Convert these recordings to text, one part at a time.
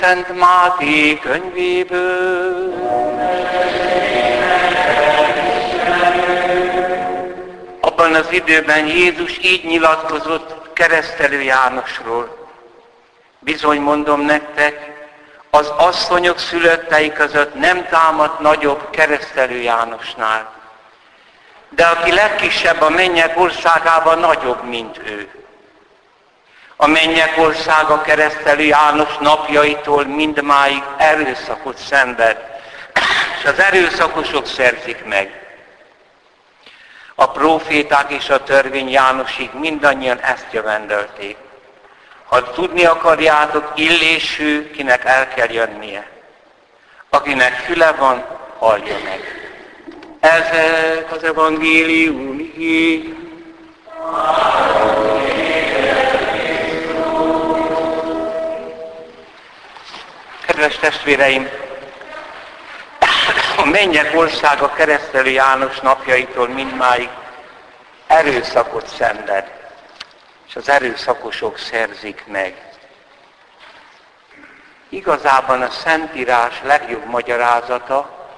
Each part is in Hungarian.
Szent Máté könyvéből. Abban az időben Jézus így nyilatkozott keresztelő Jánosról. Bizony mondom nektek, az asszonyok szülöttei között nem támadt nagyobb keresztelő Jánosnál. De aki legkisebb a mennyek országában nagyobb, mint ő. A mennyek országa keresztelő János napjaitól mindmáig erőszakot szenved, és az erőszakosok szerzik meg. A proféták és a törvény Jánosig mindannyian ezt jövendölték. Ha tudni akarjátok, illésű, kinek el kell jönnie. Akinek füle van, hallja meg. Ezek az evangélium igény. Kedves testvéreim, a mennyek országa keresztelő János napjaitól mindmáig erőszakot szenved, és az erőszakosok szerzik meg. Igazában a Szentírás legjobb magyarázata,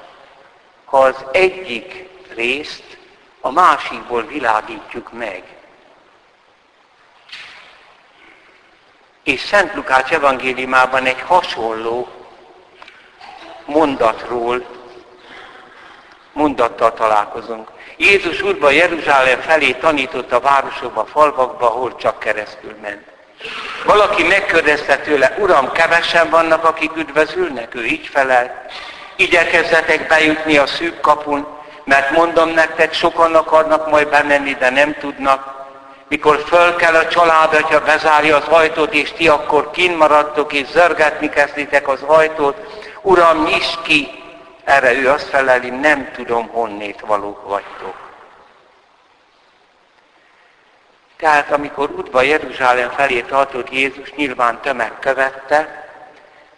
ha az egyik részt a másikból világítjuk meg. És Szent Lukács evangéliumában egy hasonló mondatról, mondattal találkozunk. Jézus úrba Jeruzsálem felé tanított a városokba, falvakba, ahol csak keresztül ment. Valaki megkérdezte tőle, Uram, kevesen vannak, akik üdvözülnek? Ő így felel. Igyekezzetek bejutni a szűk kapun, mert mondom nektek, sokan akarnak majd bemenni, de nem tudnak. Mikor föl kell a család, hogyha bezárja az ajtót, és ti akkor kint maradtok, és zörgetni kezditek az ajtót, Uram, nyisd ki! Erre ő azt feleli, nem tudom, honnét valók vagytok. Tehát amikor útba Jeruzsálem felé tartott Jézus, nyilván tömeg követte,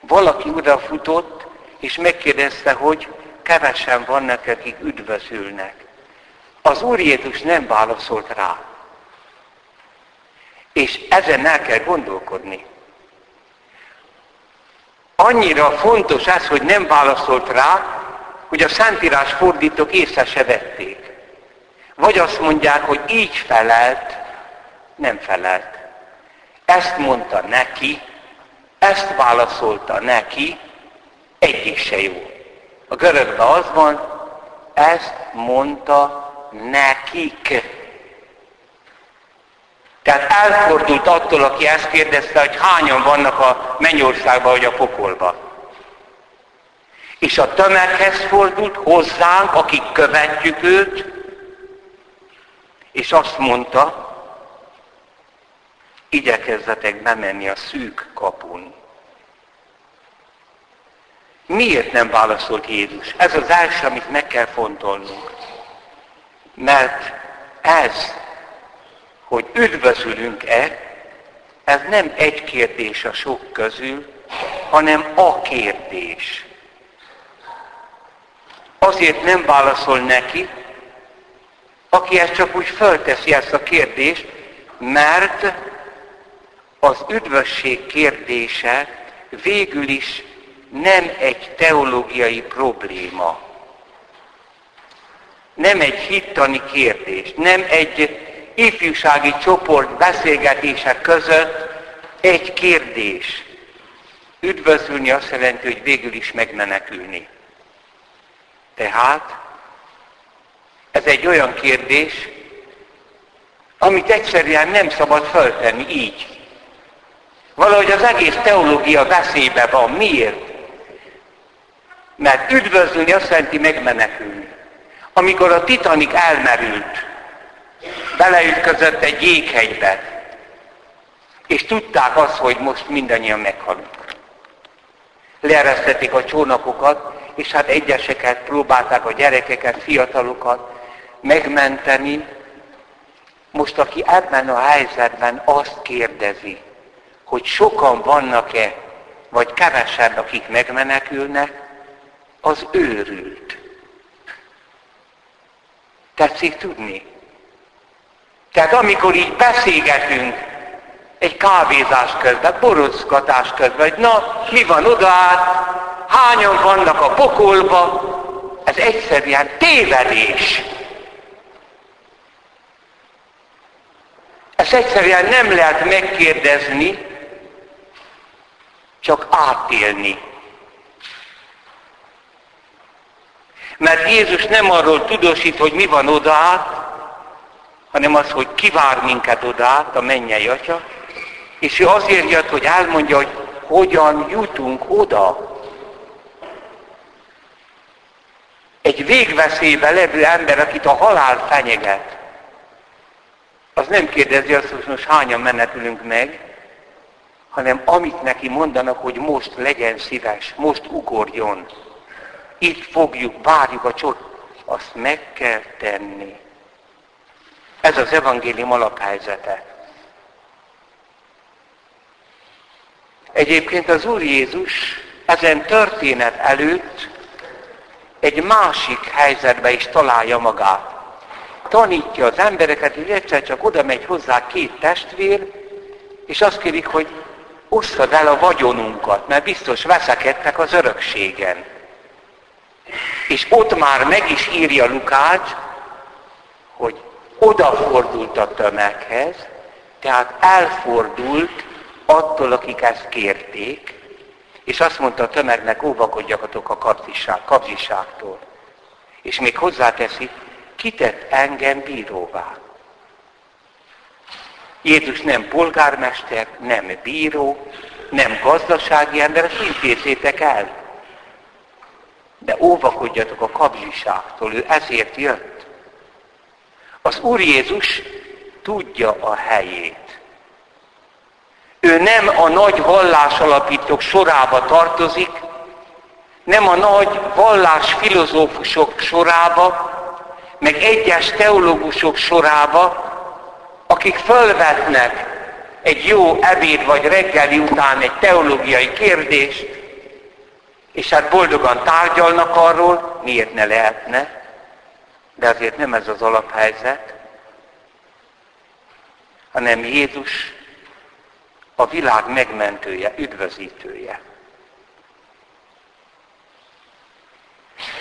valaki odafutott, és megkérdezte, hogy kevesen vannak, akik üdvözülnek. Az Úr Jézus nem válaszolt rá. És ezen el kell gondolkodni. Annyira fontos ez, hogy nem válaszolt rá, hogy a Szentírás fordítók észre se vették. Vagy azt mondják, hogy így felelt, nem felelt. Ezt mondta neki, ezt válaszolta neki, egyik se jó. A görögben az van, ezt mondta nekik. Tehát elfordult attól, aki ezt kérdezte, hogy hányan vannak a mennyországban vagy a pokolban. És a tömeghez fordult hozzánk, akik követjük őt, és azt mondta, igyekezzetek bemenni a szűk kapun. Miért nem válaszolt Jézus? Ez az első, amit meg kell fontolnunk. Mert ez, hogy üdvözülünk-e, ez nem egy kérdés a sok közül, hanem a kérdés. Azért nem válaszol neki, aki ezt csak úgy fölteszi ezt a kérdést, mert az üdvösség kérdése végül is nem egy teológiai probléma, nem egy hittani kérdés, nem egy ifjúsági csoport beszélgetések között egy kérdés. Üdvözülni azt jelenti, hogy végül is megmenekülni. Tehát ez egy olyan kérdés, amit egyszerűen nem szabad föltenni így. Valahogy az egész teológia veszélybe van. Miért? Mert üdvözlni azt jelenti megmenekülni. Amikor a Titanic elmerült, beleütközött egy jéghegybe, és tudták azt, hogy most mindannyian meghalunk. leeresztették a csónakokat, és hát egyeseket próbálták a gyerekeket, fiatalokat megmenteni. Most aki ebben a helyzetben azt kérdezi, hogy sokan vannak-e, vagy kevesebb, akik megmenekülnek, az őrült. Tetszik tudni? Tehát amikor így beszélgetünk, egy kávézás közben, borozgatás közben, hogy na, mi van oda át, hányan vannak a pokolba, ez egyszerűen tévedés. Ezt egyszerűen nem lehet megkérdezni, csak átélni. Mert Jézus nem arról tudósít, hogy mi van oda át, hanem az, hogy kivár minket oda át, a mennyei atya, és ő azért jött, hogy elmondja, hogy hogyan jutunk oda. Egy végveszélybe levő ember, akit a halál fenyeget, az nem kérdezi azt, hogy most hányan menekülünk meg, hanem amit neki mondanak, hogy most legyen szíves, most ugorjon. Itt fogjuk, várjuk a csod, azt meg kell tenni. Ez az evangélium alaphelyzete. Egyébként az Úr Jézus ezen történet előtt egy másik helyzetbe is találja magát. Tanítja az embereket, hogy egyszer csak oda megy hozzá két testvér, és azt kérik, hogy osszad el a vagyonunkat, mert biztos veszekedtek az örökségen. És ott már meg is írja Lukács, odafordult a tömeghez, tehát elfordult attól, akik ezt kérték, és azt mondta a tömegnek, óvakodjakatok a kapzsiság, kapzsiságtól. És még hozzáteszi, kitett engem bíróvá. Jézus nem polgármester, nem bíró, nem gazdasági ember, ezt intézzétek el. De óvakodjatok a kapzsiságtól, ő ezért jött. Az Úr Jézus tudja a helyét. Ő nem a nagy vallásalapítók sorába tartozik, nem a nagy vallás filozófusok sorába, meg egyes teológusok sorába, akik fölvetnek egy jó ebéd vagy reggeli után egy teológiai kérdést, és hát boldogan tárgyalnak arról, miért ne lehetne, de azért nem ez az alaphelyzet, hanem Jézus a világ megmentője, üdvözítője.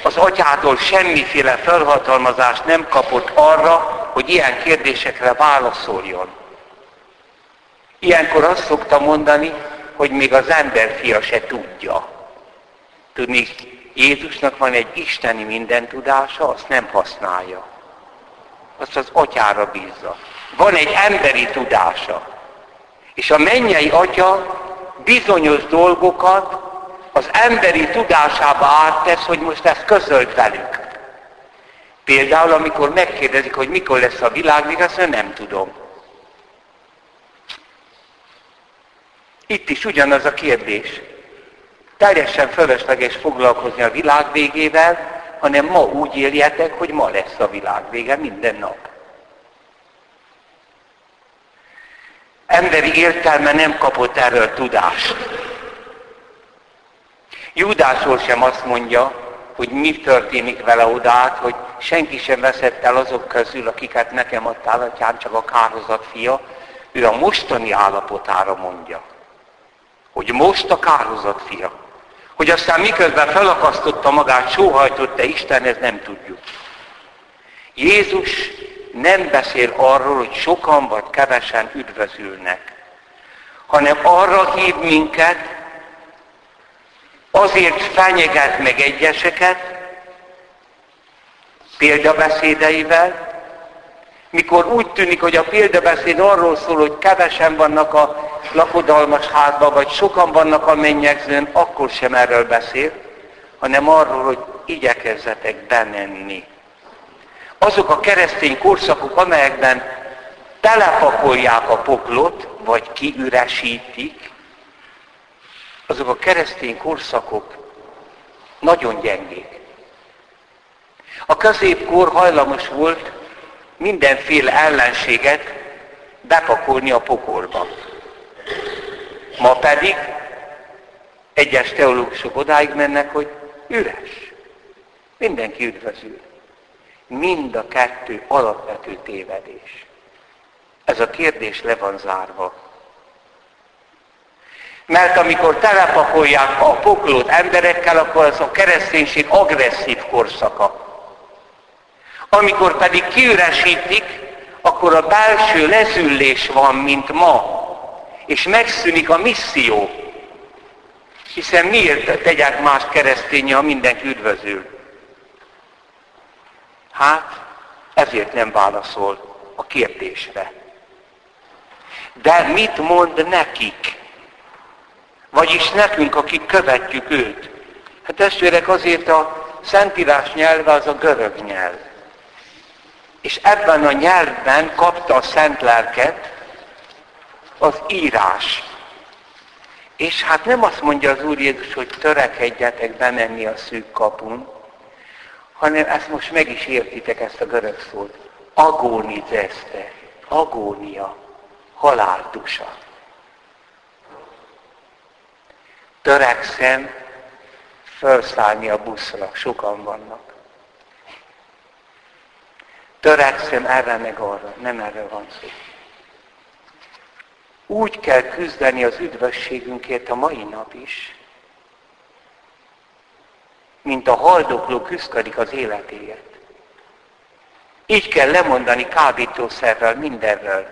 Az atyától semmiféle felhatalmazást nem kapott arra, hogy ilyen kérdésekre válaszoljon. Ilyenkor azt szokta mondani, hogy még az emberfia se tudja. Tudni, Jézusnak van egy isteni minden tudása, azt nem használja. Azt az atyára bízza. Van egy emberi tudása. És a mennyei atya bizonyos dolgokat az emberi tudásába áttesz, hogy most ezt közölt velük. Például, amikor megkérdezik, hogy mikor lesz a világ, azt mondja, nem tudom. Itt is ugyanaz a kérdés. Teljesen fölösleges foglalkozni a világ végével, hanem ma úgy éljetek, hogy ma lesz a világ vége minden nap. Emberi értelme nem kapott erről tudást. Júdásról sem azt mondja, hogy mi történik vele odát, hogy senki sem veszett el azok közül, akiket nekem adtál, atyám, csak a kárhozat fia. Ő a mostani állapotára mondja, hogy most a kárhozat fia. Hogy aztán miközben felakasztotta magát, sóhajtott-e Isten, ez nem tudjuk. Jézus nem beszél arról, hogy sokan vagy kevesen üdvözülnek, hanem arra hív minket, azért fenyeget meg egyeseket, példabeszédeivel, mikor úgy tűnik, hogy a példabeszéd arról szól, hogy kevesen vannak a lakodalmas házban, vagy sokan vannak a mennyegzőn, akkor sem erről beszél, hanem arról, hogy igyekezzetek bemenni azok a keresztény korszakok, amelyekben telepakolják a poklot, vagy kiüresítik, azok a keresztény korszakok nagyon gyengék. A középkor hajlamos volt mindenféle ellenséget bepakolni a pokolba. Ma pedig egyes teológusok odáig mennek, hogy üres. Mindenki üdvözül. Mind a kettő alapvető tévedés. Ez a kérdés le van zárva. Mert amikor telepakolják a poklót emberekkel, akkor az a kereszténység agresszív korszaka. Amikor pedig kiüresítik, akkor a belső lezüllés van, mint ma. És megszűnik a misszió. Hiszen miért tegyek más kereszténye, ha mindenki üdvözül? Hát, ezért nem válaszol a kérdésre. De mit mond nekik? Vagyis nekünk, akik követjük őt. Hát testvérek, azért a Szentírás nyelve az a görög nyelv. És ebben a nyelvben kapta a Szent Lelket az írás. És hát nem azt mondja az Úr Jézus, hogy törekedjetek bemenni a szűk kapun, hanem ezt most meg is értitek, ezt a görög szót. Agónizeste, agónia, haláltusa. Törekszem felszállni a buszra, sokan vannak. Törekszem erre meg arra, nem erről van szó. Úgy kell küzdeni az üdvösségünkért a mai nap is, mint a haldokló küzdik az életéért. Így kell lemondani kábítószerrel mindenről.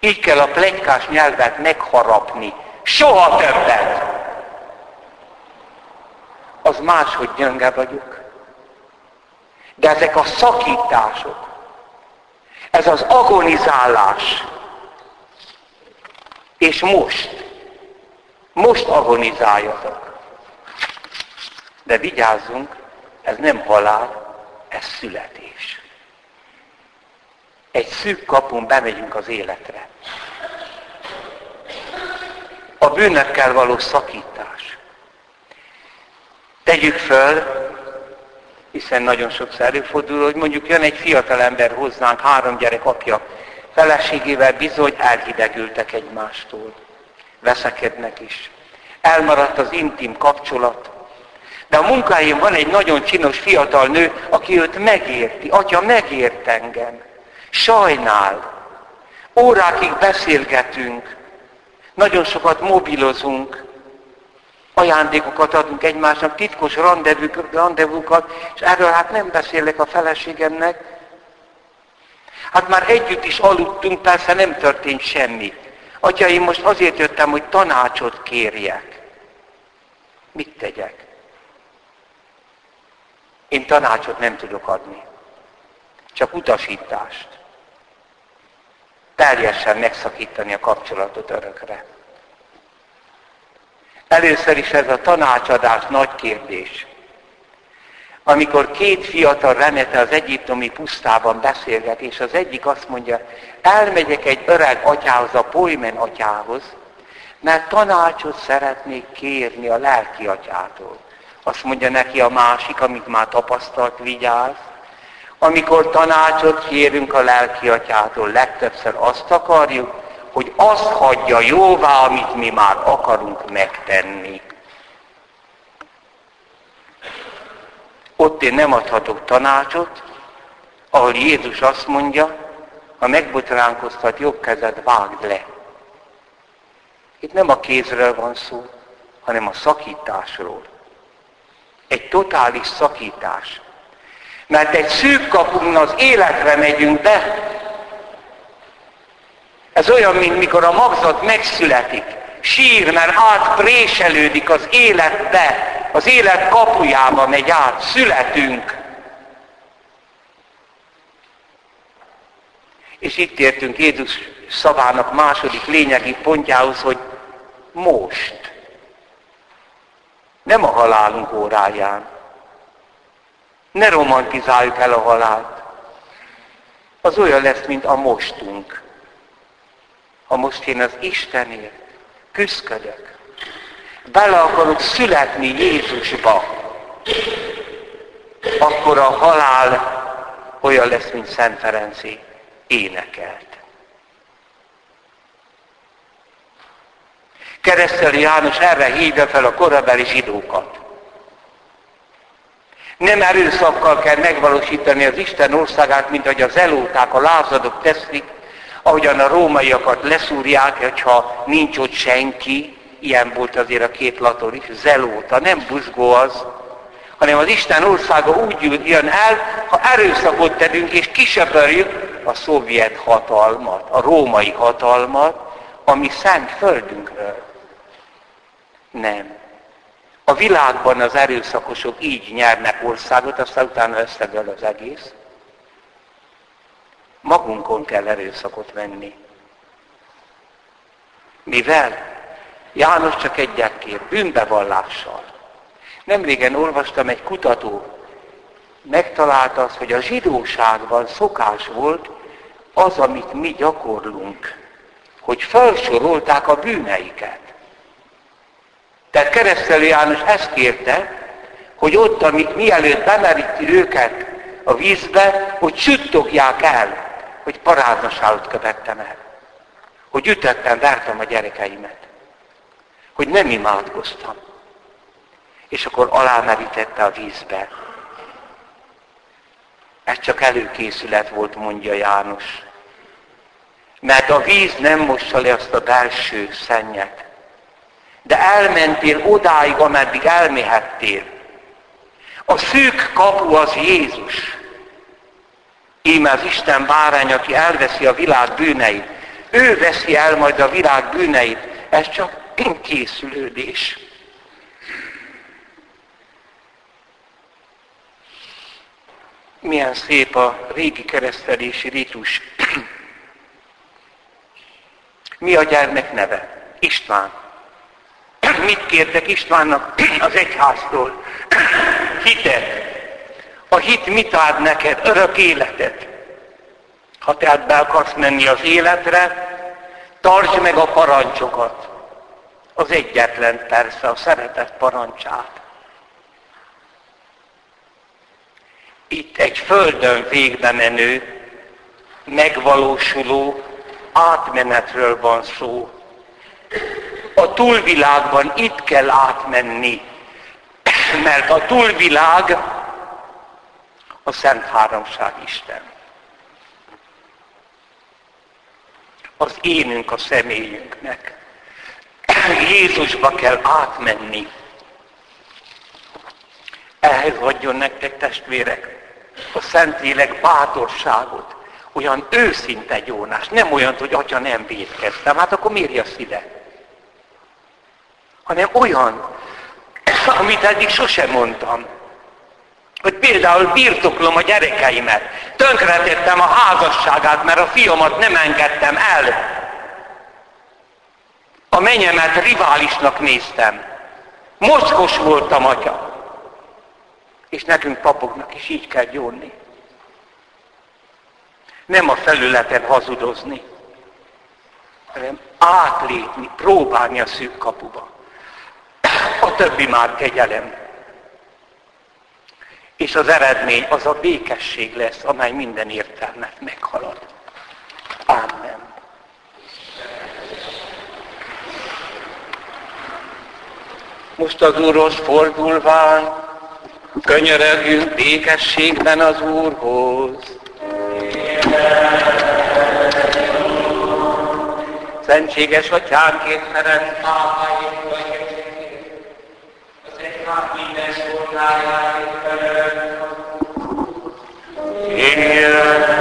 Így kell a plegykás nyelvet megharapni. Soha többet! Az máshogy gyönge vagyok. De ezek a szakítások, ez az agonizálás, és most, most agonizáljatok. De vigyázzunk, ez nem halál, ez születés. Egy szűk kapun bemegyünk az életre. A bűnökkel való szakítás. Tegyük föl, hiszen nagyon sokszor előfordul, hogy mondjuk jön egy fiatal ember hozzánk, három gyerek apja, feleségével bizony elhidegültek egymástól. Veszekednek is. Elmaradt az intim kapcsolat. De a munkáján van egy nagyon csinos fiatal nő, aki őt megérti. Atya, megért engem. Sajnál. Órákig beszélgetünk. Nagyon sokat mobilozunk. Ajándékokat adunk egymásnak, titkos rendezvúkat, és erről hát nem beszélek a feleségemnek. Hát már együtt is aludtunk, persze nem történt semmi. Atya, én most azért jöttem, hogy tanácsot kérjek. Mit tegyek? Én tanácsot nem tudok adni. Csak utasítást. Teljesen megszakítani a kapcsolatot örökre. Először is ez a tanácsadás nagy kérdés. Amikor két fiatal remete az egyiptomi pusztában beszélget, és az egyik azt mondja, elmegyek egy öreg atyához, a Polymen atyához, mert tanácsot szeretnék kérni a lelki atyától. Azt mondja neki a másik, amit már tapasztalt, vigyáz. Amikor tanácsot kérünk a lelki atyától, legtöbbször azt akarjuk, hogy azt hagyja jóvá, amit mi már akarunk megtenni. Ott én nem adhatok tanácsot, ahol Jézus azt mondja, ha megbotránkoztat jobb kezed, vágd le. Itt nem a kézről van szó, hanem a szakításról. Egy totális szakítás. Mert egy szűk kapun az életre megyünk be. Ez olyan, mint mikor a magzat megszületik. Sír, mert átpréselődik az életbe, az élet kapujába megy át, születünk. És itt értünk Jézus szavának második lényegi pontjához, hogy most. Nem a halálunk óráján. Ne romantizáljuk el a halált. Az olyan lesz, mint a mostunk. Ha most én az Istenért küzdködök, bele akarok születni Jézusba, akkor a halál olyan lesz, mint Szent Ferenci énekelt. Kereszteli János erre hívja fel a korabeli zsidókat. Nem erőszakkal kell megvalósítani az Isten országát, mint ahogy az elóták, a lázadok teszik, ahogyan a rómaiakat leszúrják, hogyha nincs ott senki, ilyen volt azért a két lator is, zelóta, nem buzgó az, hanem az Isten országa úgy jön el, ha erőszakot tedünk és kisöpörjük a szovjet hatalmat, a római hatalmat, ami szent földünkről. Nem. A világban az erőszakosok így nyernek országot, aztán utána összedől az egész. Magunkon kell erőszakot venni. Mivel? János csak egyet kér, bűnbevallással. Nemrégen olvastam egy kutató, megtalálta azt, hogy a zsidóságban szokás volt az, amit mi gyakorlunk, hogy felsorolták a bűneiket. Tehát keresztelő János ezt kérte, hogy ott, amit mielőtt bemeríti őket a vízbe, hogy süttogják el, hogy paráznaságot követtem el. Hogy ütöttem, vertem a gyerekeimet. Hogy nem imádkoztam. És akkor alámerítette a vízbe. Ez csak előkészület volt, mondja János. Mert a víz nem mossa le azt a belső szennyet de elmentél odáig, ameddig elméhettél. A szűk kapu az Jézus. Íme az Isten bárány, aki elveszi a világ bűneit. Ő veszi el majd a világ bűneit. Ez csak készülődés. Milyen szép a régi keresztelési ritus. Mi a gyermek neve? István. Mit kértek Istvánnak az egyháztól? Hitet. A hit mit ad neked? Örök életet. Ha tehát be akarsz menni az életre, tartsd meg a parancsokat. Az egyetlen persze, a szeretet parancsát. Itt egy földön végbe menő, megvalósuló átmenetről van szó a túlvilágban itt kell átmenni, mert a túlvilág a Szent Háromság Isten. Az énünk a személyünknek. Jézusba kell átmenni. Ehhez adjon nektek testvérek a Szentlélek bátorságot, olyan őszinte gyónás, nem olyan, hogy atya nem védkeztem, hát akkor miért jössz ide? hanem olyan, amit eddig sosem mondtam. Hogy például birtoklom a gyerekeimet, tönkretettem a házasságát, mert a fiamat nem engedtem el. A menyemet riválisnak néztem. Mocskos voltam, atya. És nekünk papoknak is így kell gyónni. Nem a felületen hazudozni, hanem átlépni, próbálni a szűk kapuba a többi már kegyelem. És az eredmény az a békesség lesz, amely minden értelmet meghalad. Amen. Most az Úrhoz fordulván, könyörögjünk békességben az Úrhoz. Szentséges Atyán, két Ferenc pápáink, minden szolgájáért Yeah.